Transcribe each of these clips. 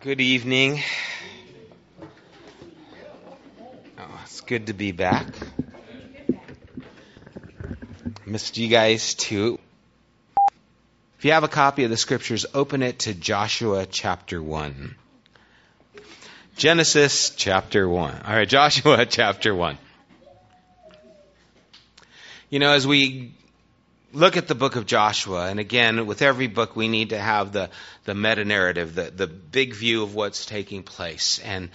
Good evening. Oh, it's good to be back. Missed you guys too. If you have a copy of the scriptures, open it to Joshua chapter 1. Genesis chapter 1. All right, Joshua chapter 1. You know, as we look at the book of Joshua, and again, with every book, we need to have the, the meta narrative, the, the big view of what's taking place. And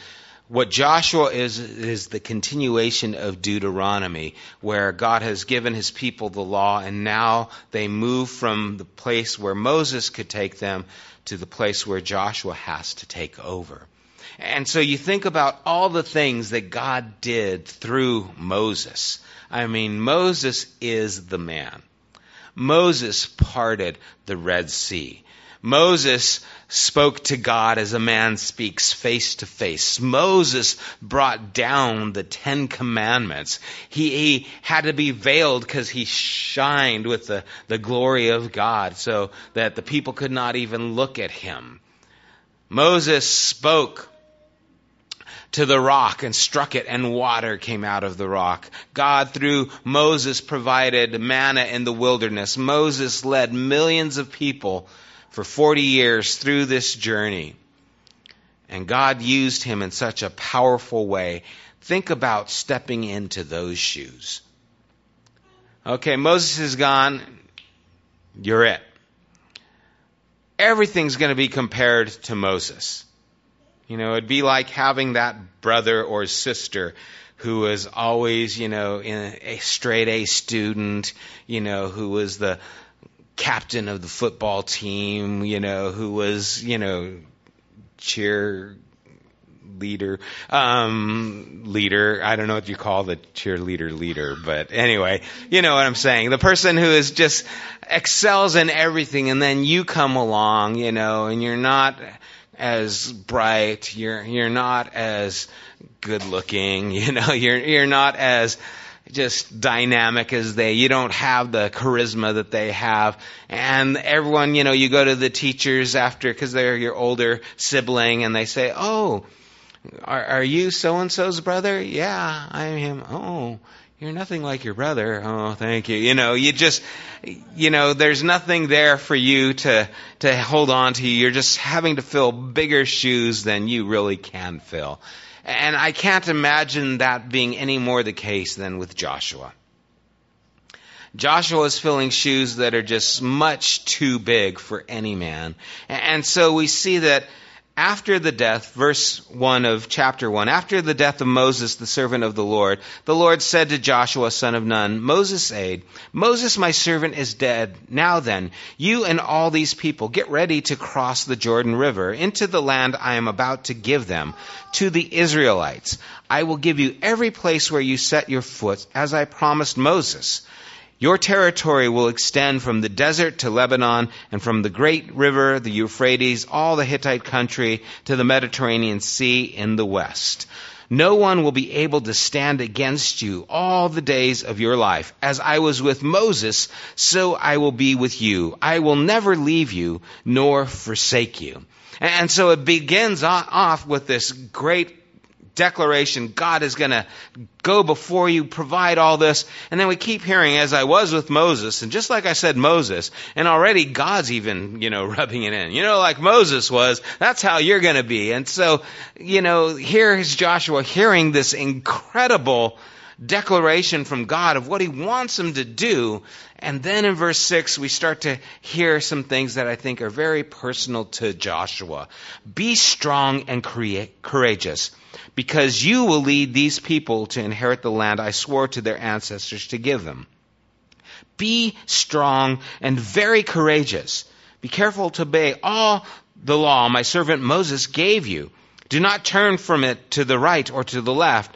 what Joshua is, is the continuation of Deuteronomy, where God has given his people the law, and now they move from the place where Moses could take them to the place where Joshua has to take over. And so you think about all the things that God did through Moses. I mean, Moses is the man. Moses parted the Red Sea. Moses spoke to God as a man speaks face to face. Moses brought down the Ten Commandments. He, he had to be veiled because he shined with the, the glory of God so that the people could not even look at him. Moses spoke to the rock and struck it, and water came out of the rock. God, through Moses, provided manna in the wilderness. Moses led millions of people for 40 years through this journey. And God used him in such a powerful way. Think about stepping into those shoes. Okay, Moses is gone. You're it. Everything's going to be compared to Moses. You know, it'd be like having that brother or sister who was always, you know, in a straight A student, you know, who was the captain of the football team, you know, who was, you know, cheer leader, um, leader. I don't know what you call the cheerleader leader, but anyway, you know what I'm saying. The person who is just excels in everything and then you come along, you know, and you're not, as bright, you're you're not as good looking, you know, you're you're not as just dynamic as they. You don't have the charisma that they have. And everyone you know you go to the teachers after because they're your older sibling and they say oh are, are you so and so's brother? Yeah i'm oh you're nothing like your brother. Oh, thank you. You know, you just, you know, there's nothing there for you to, to hold on to. You're just having to fill bigger shoes than you really can fill. And I can't imagine that being any more the case than with Joshua. Joshua is filling shoes that are just much too big for any man. And so we see that after the death, verse 1 of chapter 1, after the death of Moses, the servant of the Lord, the Lord said to Joshua, son of Nun, Moses' aide, Moses, my servant, is dead. Now then, you and all these people get ready to cross the Jordan River into the land I am about to give them, to the Israelites. I will give you every place where you set your foot, as I promised Moses. Your territory will extend from the desert to Lebanon and from the great river, the Euphrates, all the Hittite country to the Mediterranean Sea in the west. No one will be able to stand against you all the days of your life. As I was with Moses, so I will be with you. I will never leave you nor forsake you. And so it begins off with this great declaration God is going to go before you, provide all this. And then we keep hearing, as I was with Moses, and just like I said, Moses, and already God's even, you know, rubbing it in. You know, like Moses was, that's how you're going to be. And so, you know, here is Joshua hearing this incredible declaration from God of what he wants him to do. And then in verse 6, we start to hear some things that I think are very personal to Joshua. Be strong and courageous because you will lead these people to inherit the land I swore to their ancestors to give them. Be strong and very courageous. Be careful to obey all the law my servant Moses gave you. Do not turn from it to the right or to the left,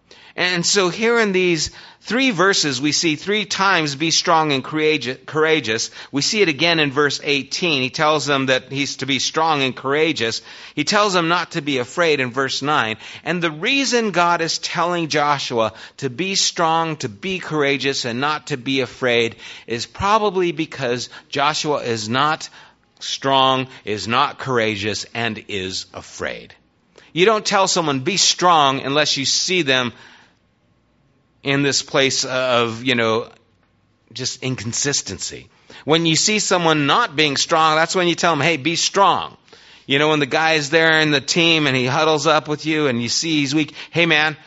And so here in these three verses, we see three times be strong and courageous. We see it again in verse 18. He tells them that he's to be strong and courageous. He tells them not to be afraid in verse 9. And the reason God is telling Joshua to be strong, to be courageous, and not to be afraid is probably because Joshua is not strong, is not courageous, and is afraid. You don't tell someone be strong unless you see them in this place of, you know, just inconsistency. When you see someone not being strong, that's when you tell them, hey, be strong. You know, when the guy is there in the team and he huddles up with you and you see he's weak, hey man,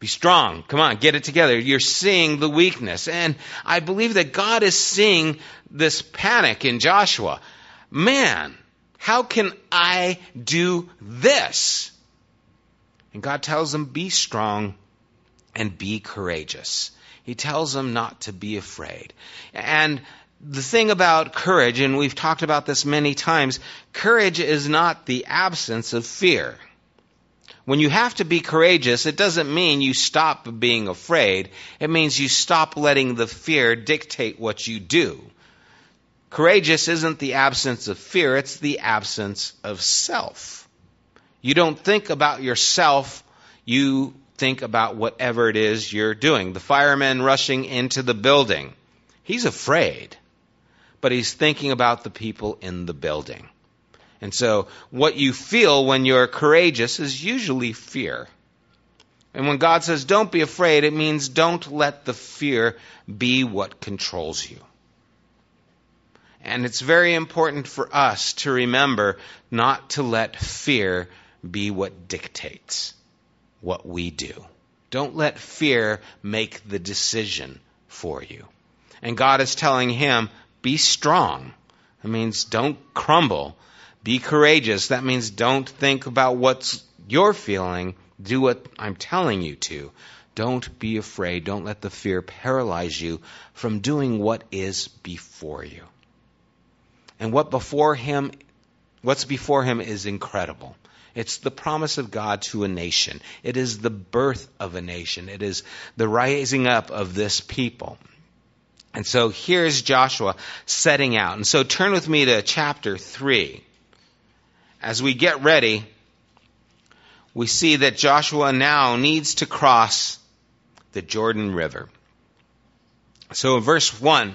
be strong. Come on, get it together. You're seeing the weakness. And I believe that God is seeing this panic in Joshua. Man, how can I do this? And God tells him, be strong and be courageous. He tells them not to be afraid. And the thing about courage, and we've talked about this many times, courage is not the absence of fear. When you have to be courageous, it doesn't mean you stop being afraid. It means you stop letting the fear dictate what you do. Courageous isn't the absence of fear, it's the absence of self. You don't think about yourself, you think about whatever it is you're doing. The fireman rushing into the building, he's afraid, but he's thinking about the people in the building. And so, what you feel when you're courageous is usually fear. And when God says, don't be afraid, it means don't let the fear be what controls you. And it's very important for us to remember not to let fear be what dictates what we do. Don't let fear make the decision for you. And God is telling him, be strong. That means don't crumble. Be courageous. That means don't think about what you're feeling. Do what I'm telling you to. Don't be afraid. Don't let the fear paralyze you from doing what is before you. And what before him, what's before him is incredible. It's the promise of God to a nation. It is the birth of a nation. It is the rising up of this people. And so here's Joshua setting out. And so turn with me to chapter 3. As we get ready, we see that Joshua now needs to cross the Jordan River. So in verse 1,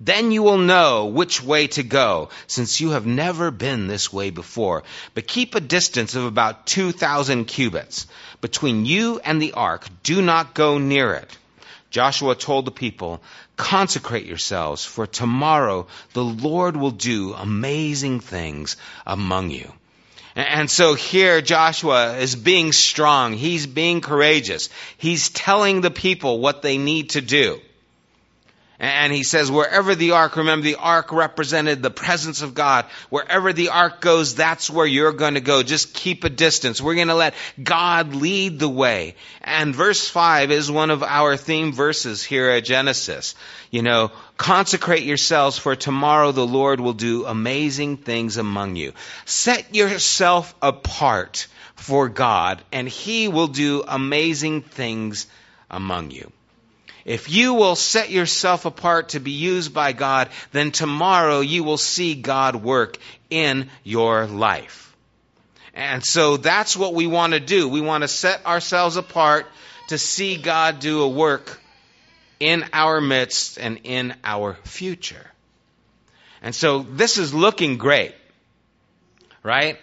Then you will know which way to go, since you have never been this way before. But keep a distance of about 2,000 cubits between you and the ark. Do not go near it. Joshua told the people, Consecrate yourselves, for tomorrow the Lord will do amazing things among you. And so here Joshua is being strong. He's being courageous. He's telling the people what they need to do. And he says, wherever the ark, remember the ark represented the presence of God. Wherever the ark goes, that's where you're going to go. Just keep a distance. We're going to let God lead the way. And verse 5 is one of our theme verses here at Genesis. You know, consecrate yourselves for tomorrow the Lord will do amazing things among you. Set yourself apart for God and he will do amazing things among you. If you will set yourself apart to be used by God, then tomorrow you will see God work in your life. And so that's what we want to do. We want to set ourselves apart to see God do a work in our midst and in our future. And so this is looking great, right?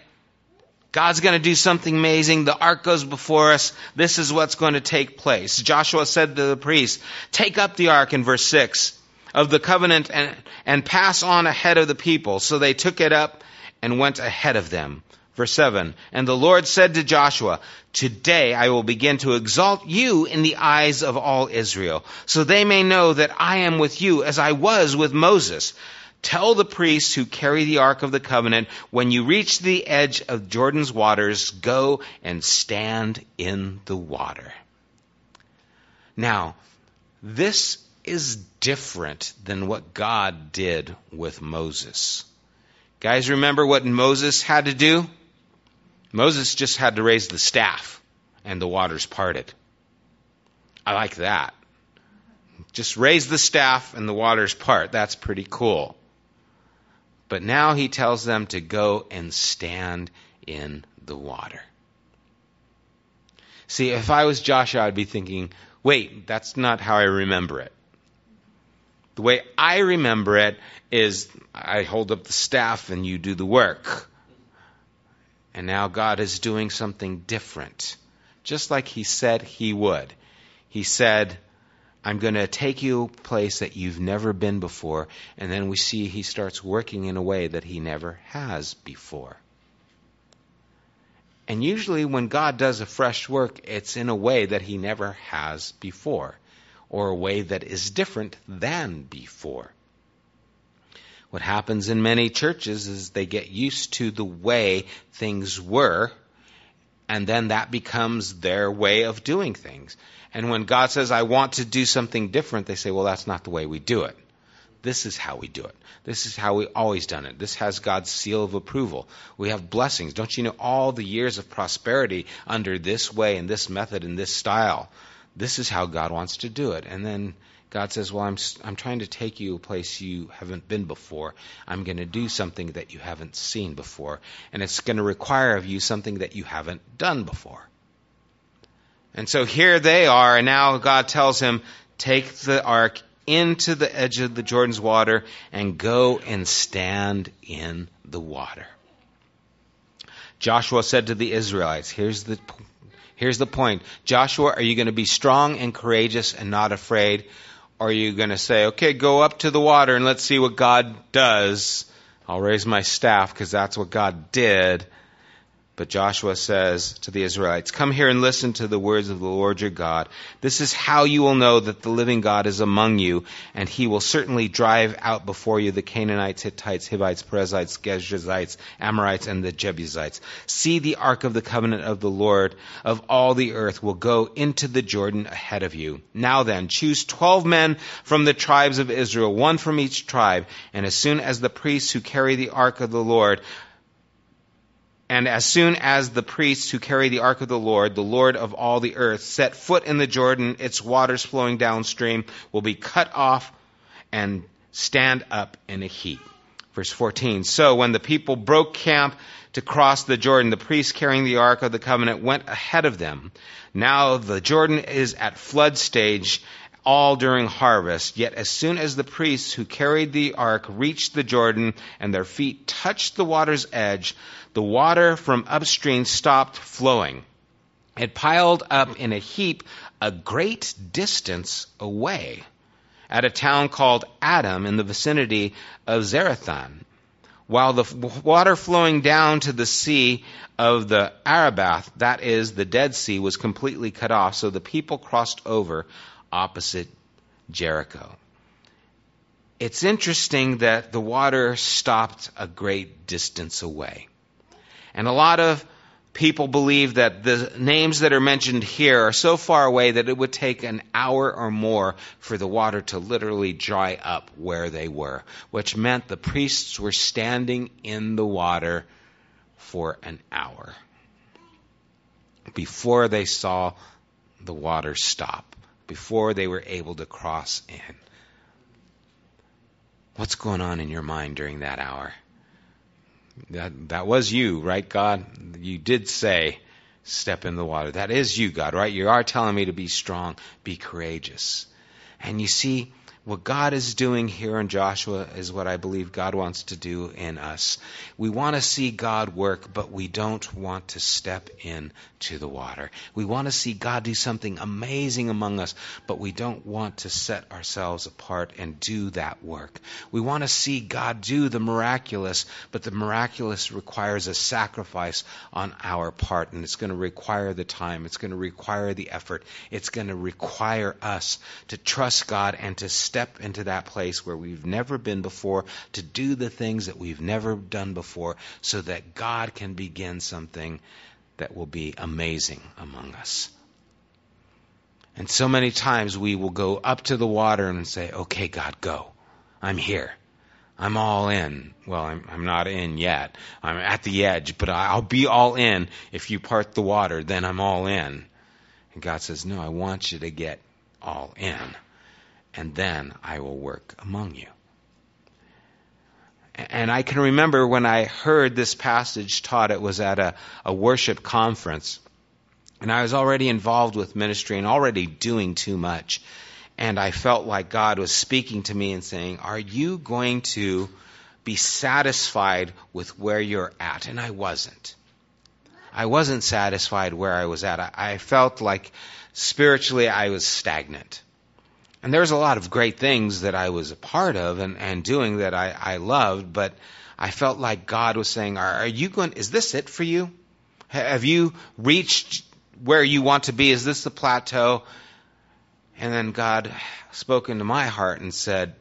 God's going to do something amazing. The ark goes before us. This is what's going to take place. Joshua said to the priests, take up the ark in verse 6 of the covenant and, and pass on ahead of the people. So they took it up and went ahead of them. Verse 7, and the Lord said to Joshua, Today I will begin to exalt you in the eyes of all Israel, so they may know that I am with you as I was with Moses. Tell the priests who carry the Ark of the Covenant, when you reach the edge of Jordan's waters, go and stand in the water. Now, this is different than what God did with Moses. Guys, remember what Moses had to do? Moses just had to raise the staff and the waters parted. I like that. Just raise the staff and the waters part. That's pretty cool. But now he tells them to go and stand in the water. See, if I was Joshua, I'd be thinking, wait, that's not how I remember it. The way I remember it is I hold up the staff and you do the work. And now God is doing something different, just like He said He would. He said, I'm going to take you a place that you've never been before. And then we see He starts working in a way that He never has before. And usually, when God does a fresh work, it's in a way that He never has before, or a way that is different than before. What happens in many churches is they get used to the way things were, and then that becomes their way of doing things. And when God says, I want to do something different, they say, well, that's not the way we do it. This is how we do it. This is how we always done it. This has God's seal of approval. We have blessings. Don't you know all the years of prosperity under this way and this method and this style? This is how God wants to do it. And then God says, Well, I'm, I'm trying to take you a place you haven't been before. I'm going to do something that you haven't seen before. And it's going to require of you something that you haven't done before. And so here they are, and now God tells him, Take the ark into the edge of the Jordan's water and go and stand in the water. Joshua said to the Israelites, Here's the Here's the point. Joshua, are you going to be strong and courageous and not afraid? Or are you going to say, okay, go up to the water and let's see what God does? I'll raise my staff because that's what God did. But Joshua says to the Israelites, Come here and listen to the words of the Lord your God. This is how you will know that the living God is among you, and he will certainly drive out before you the Canaanites, Hittites, Hivites, Perizzites, Girgashites, Amorites, and the Jebusites. See the ark of the covenant of the Lord of all the earth will go into the Jordan ahead of you. Now then, choose twelve men from the tribes of Israel, one from each tribe, and as soon as the priests who carry the ark of the Lord and as soon as the priests who carry the ark of the Lord, the Lord of all the earth, set foot in the Jordan, its waters flowing downstream will be cut off and stand up in a heap. Verse 14. So when the people broke camp to cross the Jordan, the priests carrying the ark of the covenant went ahead of them. Now the Jordan is at flood stage all during harvest. Yet as soon as the priests who carried the ark reached the Jordan and their feet touched the water's edge, the water from upstream stopped flowing. It piled up in a heap a great distance away at a town called Adam in the vicinity of Zarethan. While the water flowing down to the sea of the Arabath, that is, the Dead Sea, was completely cut off, so the people crossed over opposite Jericho. It's interesting that the water stopped a great distance away. And a lot of people believe that the names that are mentioned here are so far away that it would take an hour or more for the water to literally dry up where they were, which meant the priests were standing in the water for an hour before they saw the water stop before they were able to cross in. What's going on in your mind during that hour? That, that was you, right, God? You did say, step in the water. That is you, God, right? You are telling me to be strong, be courageous. And you see, what God is doing here in Joshua is what I believe God wants to do in us. We want to see God work, but we don't want to step in to the water. We want to see God do something amazing among us, but we don't want to set ourselves apart and do that work. We want to see God do the miraculous, but the miraculous requires a sacrifice on our part, and it's going to require the time. It's going to require the effort. It's going to require us to trust God and to step step into that place where we've never been before, to do the things that we've never done before, so that God can begin something that will be amazing among us. And so many times we will go up to the water and say, okay, God, go. I'm here. I'm all in. Well, I'm, I'm not in yet. I'm at the edge, but I'll be all in if you part the water, then I'm all in. And God says, no, I want you to get all in, and then I will work among you. And I can remember when I heard this passage taught, it was at a, a worship conference. And I was already involved with ministry and already doing too much. And I felt like God was speaking to me and saying, Are you going to be satisfied with where you're at? And I wasn't. I wasn't satisfied where I was at. I felt like spiritually I was stagnant. And there was a lot of great things that I was a part of and, and doing that I, I loved, but I felt like God was saying, are, are you going, is this it for you? Have you reached where you want to be? Is this the plateau? And then God spoke into my heart and said,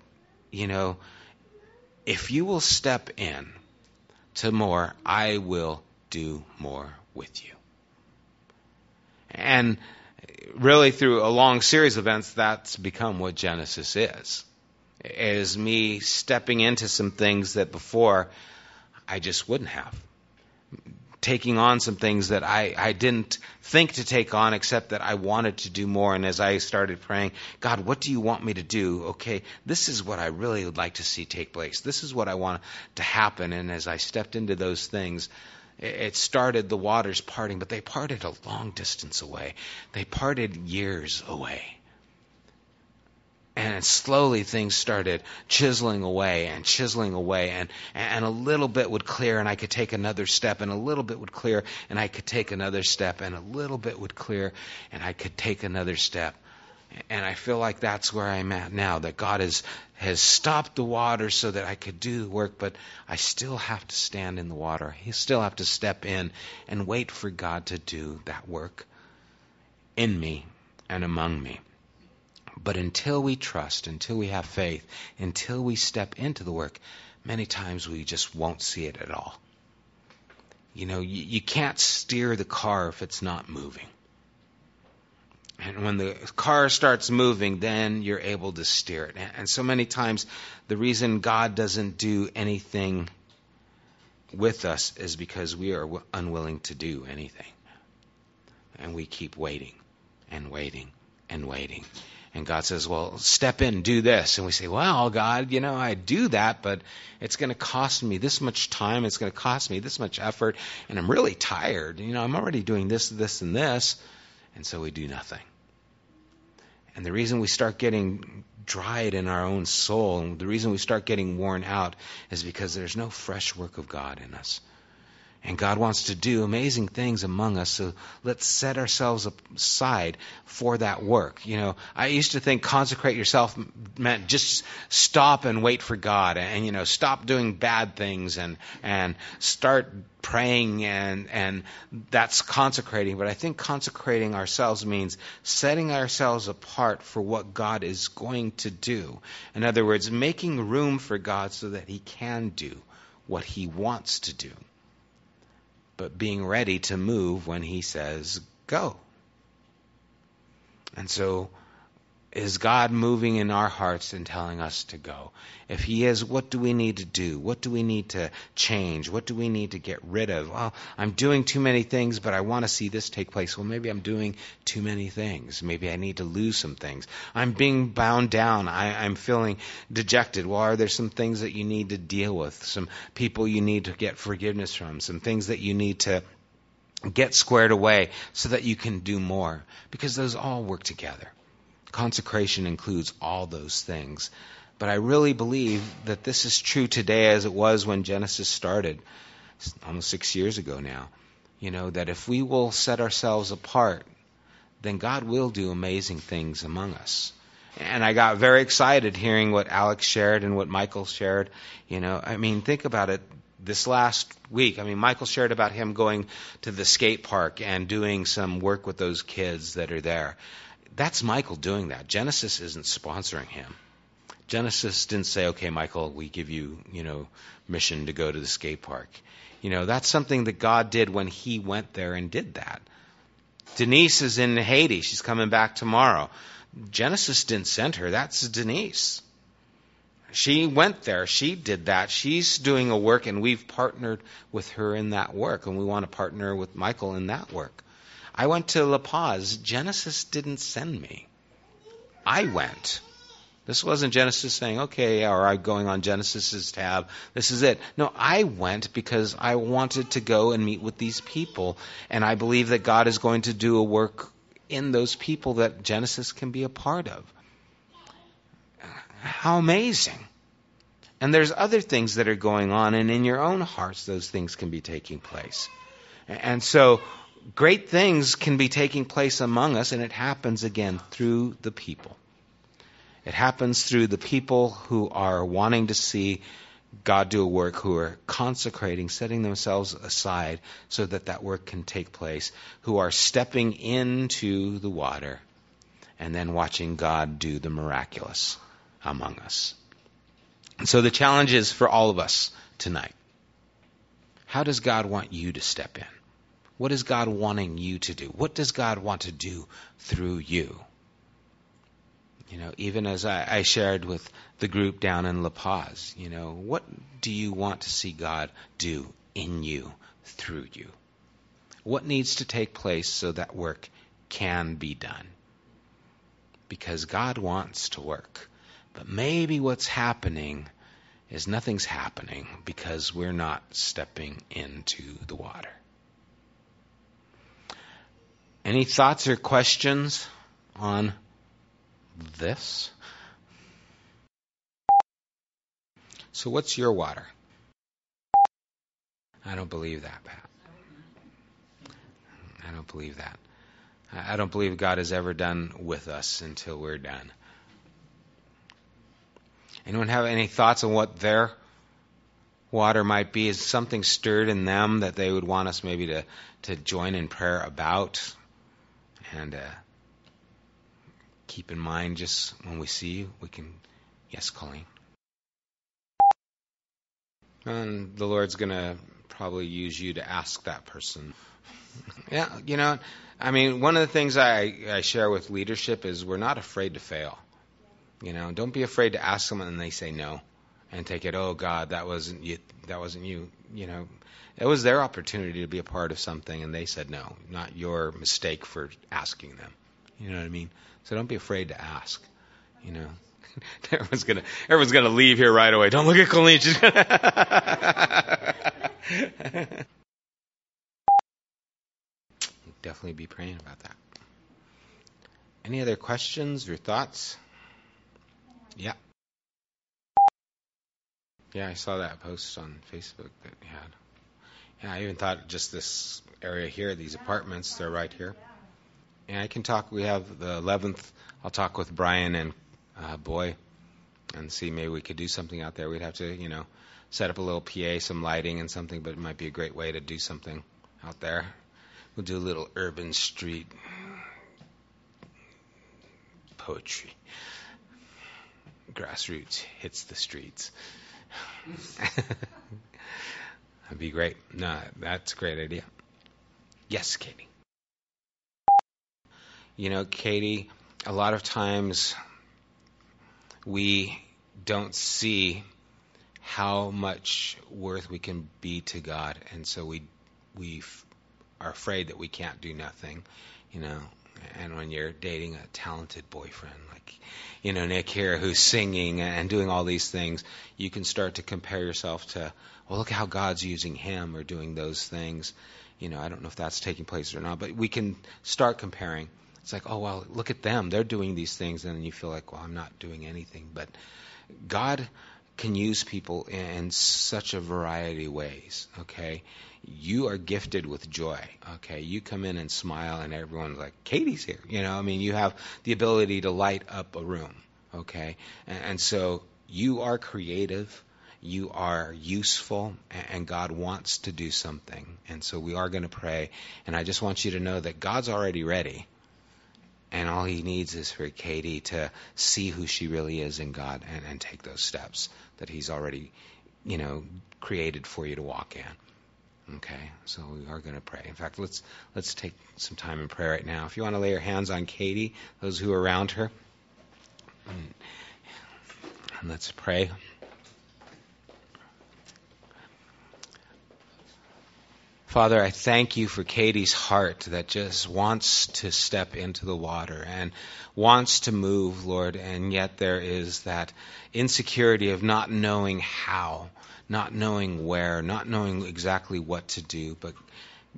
You know, if you will step in to more, I will do more with you. And really, through a long series of events, that's become what Genesis is. Is me stepping into some things that before I just wouldn't have taking on some things that I, I didn't think to take on, except that I wanted to do more. And as I started praying, God, what do you want me to do? Okay, this is what I really would like to see take place. This is what I want to happen. And as I stepped into those things, it started the waters parting, but they parted a long distance away. They parted years away. And slowly things started chiseling away and chiseling away, and, and a little bit would clear, and I could take another step, and a little bit would clear, and I could take another step, and a little bit would clear, and I could take another step. And I feel like that's where I'm at now, that God has, has stopped the water so that I could do the work, but I still have to stand in the water. I still have to step in and wait for God to do that work in me and among me. But until we trust, until we have faith, until we step into the work, many times we just won't see it at all. You know, you, you can't steer the car if it's not moving. And when the car starts moving, then you're able to steer it. And so many times, the reason God doesn't do anything with us is because we are unwilling to do anything. And we keep waiting and waiting and waiting. And God says, Well, step in, do this. And we say, Well, God, you know, I do that, but it's going to cost me this much time. It's going to cost me this much effort. And I'm really tired. You know, I'm already doing this, this, and this. And so we do nothing. And the reason we start getting dried in our own soul, and the reason we start getting worn out, is because there's no fresh work of God in us. And God wants to do amazing things among us, so let's set ourselves aside for that work. You know, I used to think consecrate yourself meant just stop and wait for God and, you know, stop doing bad things and, and start praying and, and that's consecrating. But I think consecrating ourselves means setting ourselves apart for what God is going to do. In other words, making room for God so that He can do what He wants to do but being ready to move when he says go. And so is God moving in our hearts and telling us to go? If He is, what do we need to do? What do we need to change? What do we need to get rid of? Well, I'm doing too many things, but I want to see this take place. Well, maybe I'm doing too many things. Maybe I need to lose some things. I'm being bound down. I, I'm feeling dejected. Well, are there some things that you need to deal with? Some people you need to get forgiveness from? Some things that you need to get squared away so that you can do more? Because those all work together. Consecration includes all those things. But I really believe that this is true today as it was when Genesis started, almost six years ago now. You know, that if we will set ourselves apart, then God will do amazing things among us. And I got very excited hearing what Alex shared and what Michael shared. You know, I mean, think about it. This last week, I mean, Michael shared about him going to the skate park and doing some work with those kids that are there. That's Michael doing that. Genesis isn't sponsoring him. Genesis didn't say, okay, Michael, we give you, you know, mission to go to the skate park. You know, that's something that God did when He went there and did that. Denise is in Haiti. She's coming back tomorrow. Genesis didn't send her. That's Denise. She went there. She did that. She's doing a work, and we've partnered with her in that work, and we want to partner with Michael in that work. I went to La Paz. Genesis didn't send me. I went. This wasn't Genesis saying, okay, or I'm going on Genesis's tab. This is it. No, I went because I wanted to go and meet with these people, and I believe that God is going to do a work in those people that Genesis can be a part of. How amazing. And there's other things that are going on, and in your own hearts, those things can be taking place. And so, great things can be taking place among us, and it happens again through the people. It happens through the people who are wanting to see God do a work, who are consecrating, setting themselves aside so that that work can take place, who are stepping into the water and then watching God do the miraculous among us. And so the challenge is for all of us tonight. How does God want you to step in? What is God wanting you to do? What does God want to do through you? You know, even as I, I, shared with the group down in La Paz, you know, what do you want to see God do in you, through you? What needs to take place so that work can be done? Because God wants to work. But maybe what's happening is nothing's happening because we're not stepping into the water. Any thoughts or questions on this. So, what's your water? I don't believe that, Pat. I don't believe that. I don't believe God is ever done with us until we're done. Anyone have any thoughts on what their water might be? Is something stirred in them that they would want us maybe to, to join in prayer about? And uh, keep in mind just when we see you, we can, yes, Colleen. And the Lord's going to probably use you to ask that person. yeah, you know, I mean, one of the things I, I share with leadership is we're not afraid to fail. You know, don't be afraid to ask someone and they say no, and take it. Oh God, that wasn't you. That wasn't you. You know, it was their opportunity to be a part of something, and they said no. Not your mistake for asking them. You know what I mean? So don't be afraid to ask. You know, everyone's gonna everyone's gonna leave here right away. Don't look at Colleen. She's gonna. Definitely be praying about that. Any other questions or thoughts? Yeah. Yeah, I saw that post on Facebook that you had. Yeah, I even thought just this area here, these apartments, they're right here. And I can talk. We have the 11th. I'll talk with Brian and uh, Boy and see maybe we could do something out there. We'd have to, you know, set up a little PA, some lighting and something, but it might be a great way to do something out there. We'll do a little urban street poetry. Grassroots hits the streets. That'd be great. No, that's a great idea. Yes, Katie. You know, Katie, a lot of times we don't see how much worth we can be to God, and so we we are afraid that we can't do nothing, you know. And when you're dating a talented boyfriend like you know Nick here, who's singing and doing all these things, you can start to compare yourself to, well, look how God's using him or doing those things. You know, I don't know if that's taking place or not, but we can start comparing. It's like, oh, well, look at them. They're doing these things. And then you feel like, well, I'm not doing anything. But God can use people in such a variety of ways, okay? You are gifted with joy, okay? You come in and smile, and everyone's like, Katie's here. You know, I mean, you have the ability to light up a room, okay? And, and so you are creative you are useful and God wants to do something. And so we are going to pray. And I just want you to know that God's already ready And all he needs is for Katie to see who she really is in God and, and take those steps that he's already, you know, created for you to walk in. Okay, so we are going to pray. In fact, let's let's take some time in prayer right now. If you want to lay your hands on Katie, those who are around her, and, and let's pray. Father, I thank you for Katie's heart that just wants to step into the water and wants to move, Lord, and yet there is that insecurity of not knowing how, not knowing where, not knowing exactly what to do. But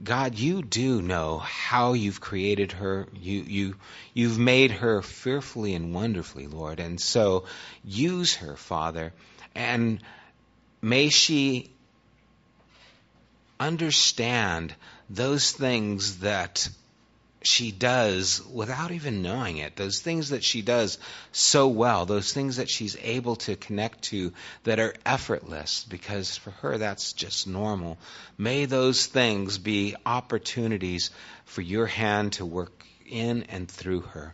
God, you do know how you've created her. You, you, you've made her fearfully and wonderfully, Lord. And so use her, Father, and may she understand those things that she does without even knowing it, those things that she does so well, those things that she's able to connect to that are effortless, because for her that's just normal. May those things be opportunities for your hand to work in and through her.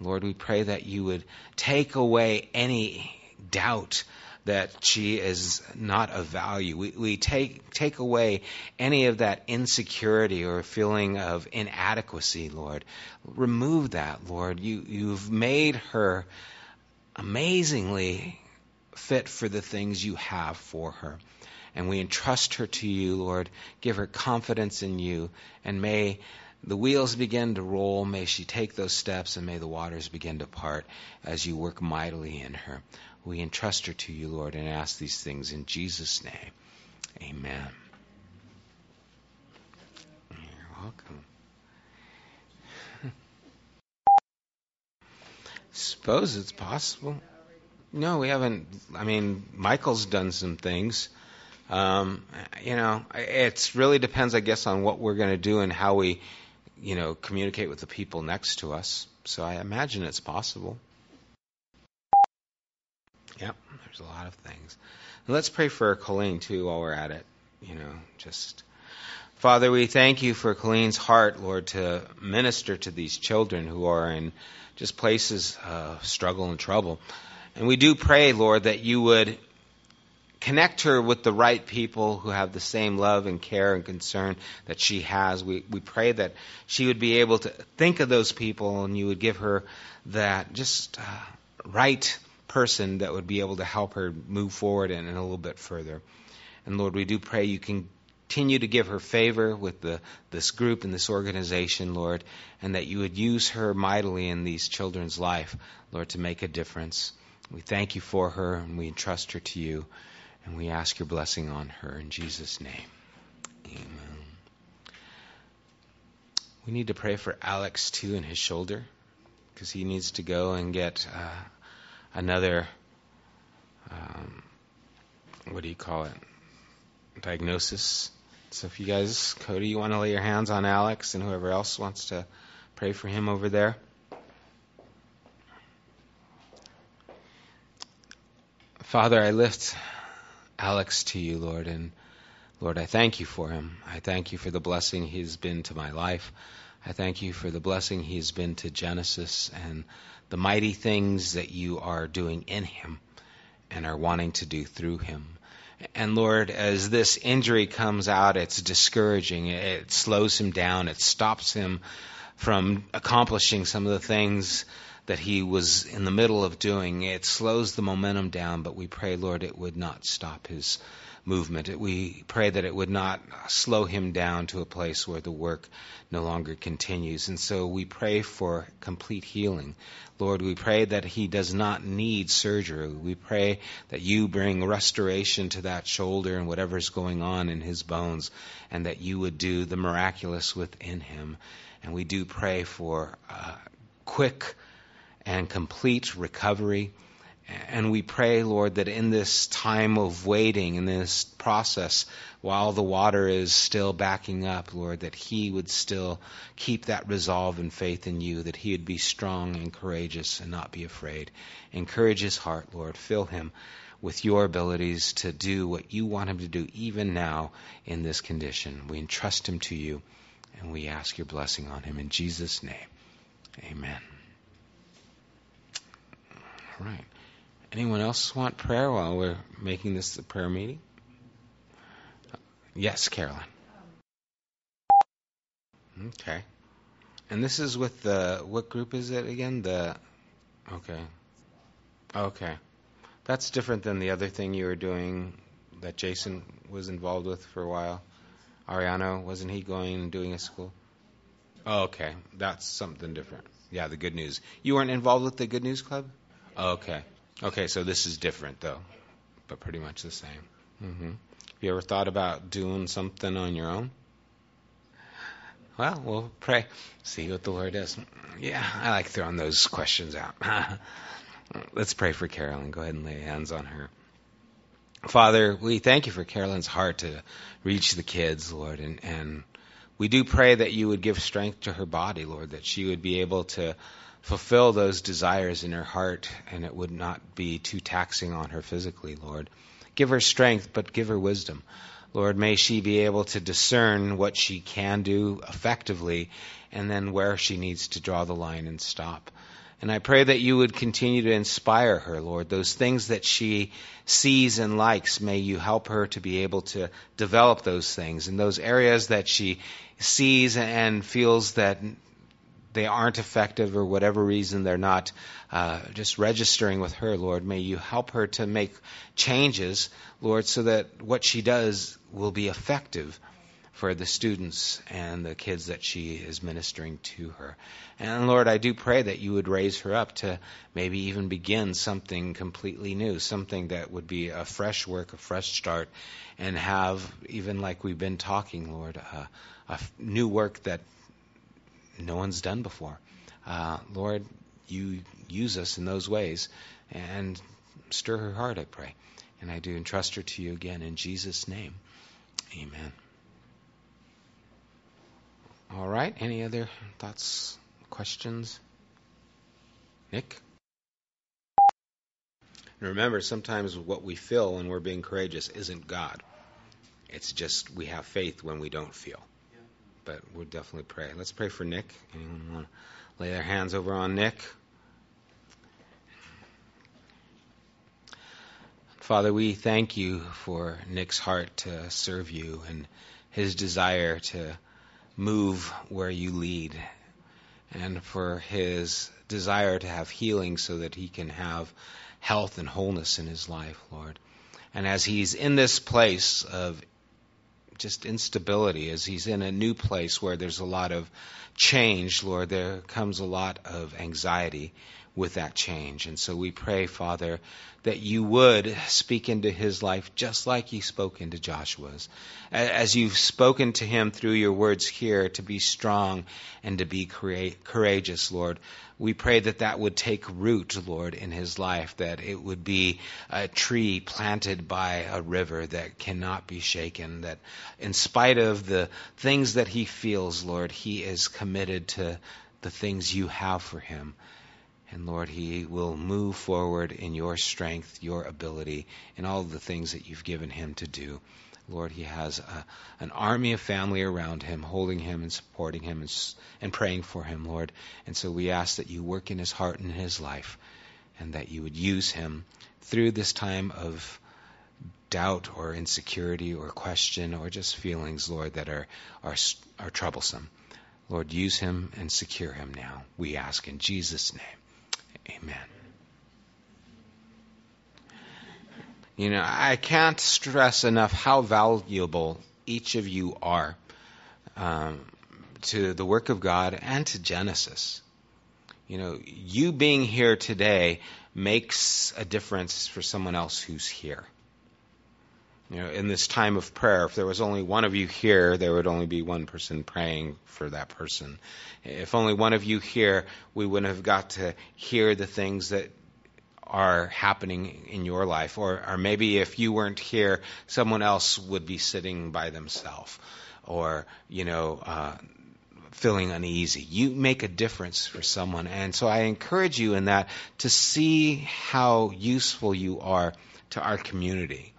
Lord, we pray that you would take away any doubt that she is not of value. We, we take, take away any of that insecurity or feeling of inadequacy, Lord. Remove that, Lord. You, you've made her amazingly fit for the things you have for her. And we entrust her to you, Lord. Give her confidence in you. And may the wheels begin to roll. May she take those steps, and may the waters begin to part as you work mightily in her. We entrust her to you, Lord, and ask these things in Jesus' name. Amen. You're welcome. Suppose it's possible. No, we haven't. I mean, Michael's done some things. Um, you know, it really depends, I guess, on what we're going to do and how we, you know, communicate with the people next to us. So I imagine it's possible. Yep, there's a lot of things. And let's pray for Colleen too while we're at it. You know, just Father, we thank you for Colleen's heart, Lord, to minister to these children who are in just places of struggle and trouble. And we do pray, Lord, that you would connect her with the right people who have the same love and care and concern that she has. We, we pray that she would be able to think of those people and you would give her that just uh, right person that would be able to help her move forward and, and a little bit further. And Lord, we do pray you can continue to give her favor with the, this group and this organization, Lord, and that you would use her mightily in these children's life, Lord, to make a difference. We thank you for her and we entrust her to you, and we ask your blessing on her in Jesus' name. Amen. We need to pray for Alex too in his shoulder because he needs to go and get uh, another, um, what do you call it, diagnosis. So if you guys, Cody, you want to lay your hands on Alex and whoever else wants to pray for him over there. Father, I lift Alex to you, Lord, and Lord, I thank you for him. I thank you for the blessing he's been to my life. I thank you for the blessing he's been to Genesis and the mighty things that you are doing in him and are wanting to do through him. And Lord, as this injury comes out, it's discouraging. It slows him down. It stops him from accomplishing some of the things that he was in the middle of doing. It slows the momentum down, but we pray, Lord, it would not stop his movement. We pray that it would not slow him down to a place where the work no longer continues. And so we pray for complete healing. Lord, we pray that he does not need surgery. We pray that you bring restoration to that shoulder and whatever's going on in his bones, and that you would do the miraculous within him. And we do pray for uh, quick and complete recovery. And we pray, Lord, that in this time of waiting, in this process, while the water is still backing up, Lord, that he would still keep that resolve and faith in you, that he would be strong and courageous and not be afraid. Encourage his heart, Lord. Fill him with your abilities to do what you want him to do, even now in this condition. We entrust him to you, and we ask your blessing on him. In Jesus' name, amen. All right. Anyone else want prayer while we're making this a prayer meeting? Yes, Carolyn. Okay. And this is with the what group is it again? The okay. Okay. That's different than the other thing you were doing that Jason was involved with for a while. Ariano, wasn't he going and doing a school? Oh, okay. That's something different. Yeah, the good news. You weren't involved with the good news club? Okay. Okay, so this is different though, but pretty much the same. Mm-hmm. Have you ever thought about doing something on your own? Well, we'll pray, see what the Lord does. Yeah, I like throwing those questions out. Let's pray for Carolyn. Go ahead and lay hands on her. Father, we thank you for Carolyn's heart to reach the kids, Lord, and, and we do pray that you would give strength to her body, Lord, that she would be able to fulfill those desires in her heart and it would not be too taxing on her physically, Lord. Give her strength, but give her wisdom. Lord, may she be able to discern what she can do effectively and then where she needs to draw the line and stop. And I pray that you would continue to inspire her, Lord. Those things that she sees and likes, may you help her to be able to develop those things. In those areas that she sees and feels that they aren't effective or whatever reason they're not uh, just registering with her, Lord, may you help her to make changes, Lord, so that what she does will be effective for the students and the kids that she is ministering to her. And Lord, I do pray that you would raise her up to maybe even begin something completely new, something that would be a fresh work, a fresh start, and have, even like we've been talking, Lord, uh, a new work that no one's done before. Uh, Lord, you use us in those ways and stir her heart, I pray. And I do entrust her to you again in Jesus' name. Amen. All right. Any other thoughts, questions? Nick? And remember, sometimes what we feel when we're being courageous isn't God. It's just we have faith when we don't feel but we'll definitely pray. Let's pray for Nick. Anyone want to lay their hands over on Nick? Father, we thank you for Nick's heart to serve you and his desire to move where you lead, and for his desire to have healing so that he can have health and wholeness in his life, Lord. And as he's in this place of just instability as he's in a new place where there's a lot of change, Lord, there comes a lot of anxiety with that change. And so we pray, Father, that you would speak into his life just like you spoke into Joshua's. As you've spoken to him through your words here to be strong and to be courageous, Lord, we pray that that would take root, Lord, in his life, that it would be a tree planted by a river that cannot be shaken, that in spite of the things that he feels, Lord, he is committed to the things you have for him. And Lord, he will move forward in your strength, your ability, and all the things that you've given him to do. Lord, he has a, an army of family around him, holding him and supporting him and, and praying for him, Lord. And so we ask that you work in his heart and in his life, and that you would use him through this time of doubt or insecurity or question or just feelings, Lord, that are, are, are troublesome. Lord, use him and secure him now. We ask in Jesus' name. Amen. You know, I can't stress enough how valuable each of you are um, to the work of God and to Genesis. You know, you being here today makes a difference for someone else who's here. You know, in this time of prayer, if there was only one of you here, there would only be one person praying for that person. If only one of you here, we wouldn't have got to hear the things that are happening in your life. Or, or maybe if you weren't here, someone else would be sitting by themselves or, you know, uh, feeling uneasy. You make a difference for someone. And so I encourage you in that to see how useful you are to our community.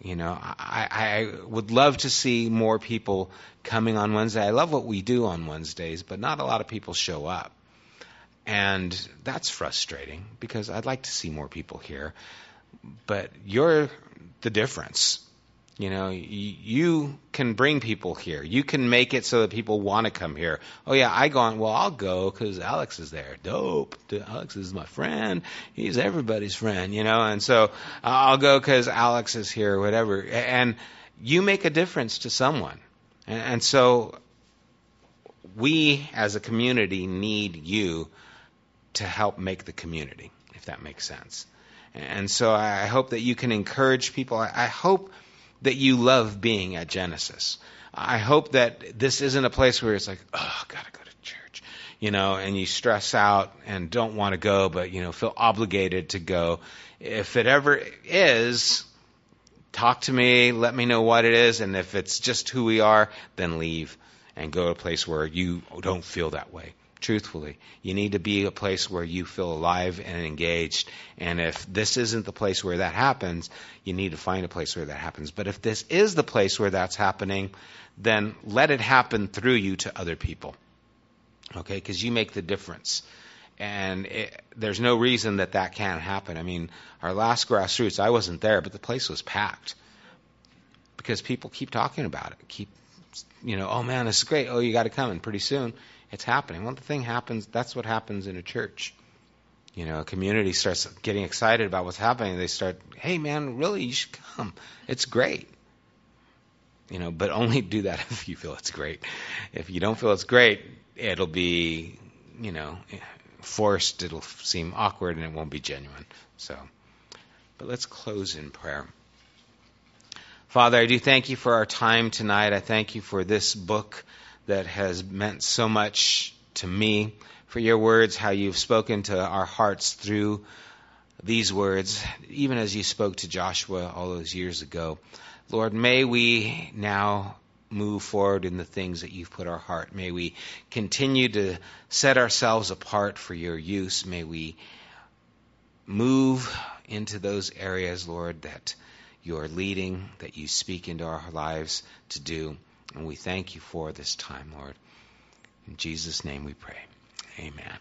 You know, I, I would love to see more people coming on Wednesday. I love what we do on Wednesdays, but not a lot of people show up And that's frustrating because I'd like to see more people here. But you're the difference. You know, you can bring people here. You can make it so that people want to come here. Oh yeah, I go on. Well, I'll go because Alex is there. Dope. Alex is my friend. He's everybody's friend. You know, and so I'll go because Alex is here. Whatever. And you make a difference to someone. And so we as a community need you to help make the community, if that makes sense. And so I hope that you can encourage people. I hope that you love being at Genesis. I hope that this isn't a place where it's like, oh, gotta go to church, you know, and you stress out and don't want to go, but you know, feel obligated to go. If it ever is, talk to me, let me know what it is, and if it's just who we are, then leave and go to a place where you don't feel that way truthfully. You need to be a place where you feel alive and engaged. And if this isn't the place where that happens, you need to find a place where that happens. But if this is the place where that's happening, then let it happen through you to other people. Okay? Because you make the difference. And it, there's no reason that that can't happen. I mean, our last grassroots, I wasn't there, but the place was packed because people keep talking about it. Keep, you know, oh man, this is great. Oh, you got to come, and pretty soon it's happening. When the thing happens, that's what happens in a church. You know, a community starts getting excited about what's happening. They start, hey man, really, you should come. It's great. You know, but only do that if you feel it's great. If you don't feel it's great, it'll be, you know, forced. It'll seem awkward and it won't be genuine. So, but let's close in prayer. Father, I do thank you for our time tonight. I thank you for this book that has meant so much to me, for your words, how you've spoken to our hearts through these words, even as you spoke to Joshua all those years ago. Lord, may we now move forward in the things that you've put our heart. May we continue to set ourselves apart for your use. May we move into those areas, Lord, that you're leading, that you speak into our lives to do. And we thank you for this time, Lord. In Jesus' name we pray. Amen.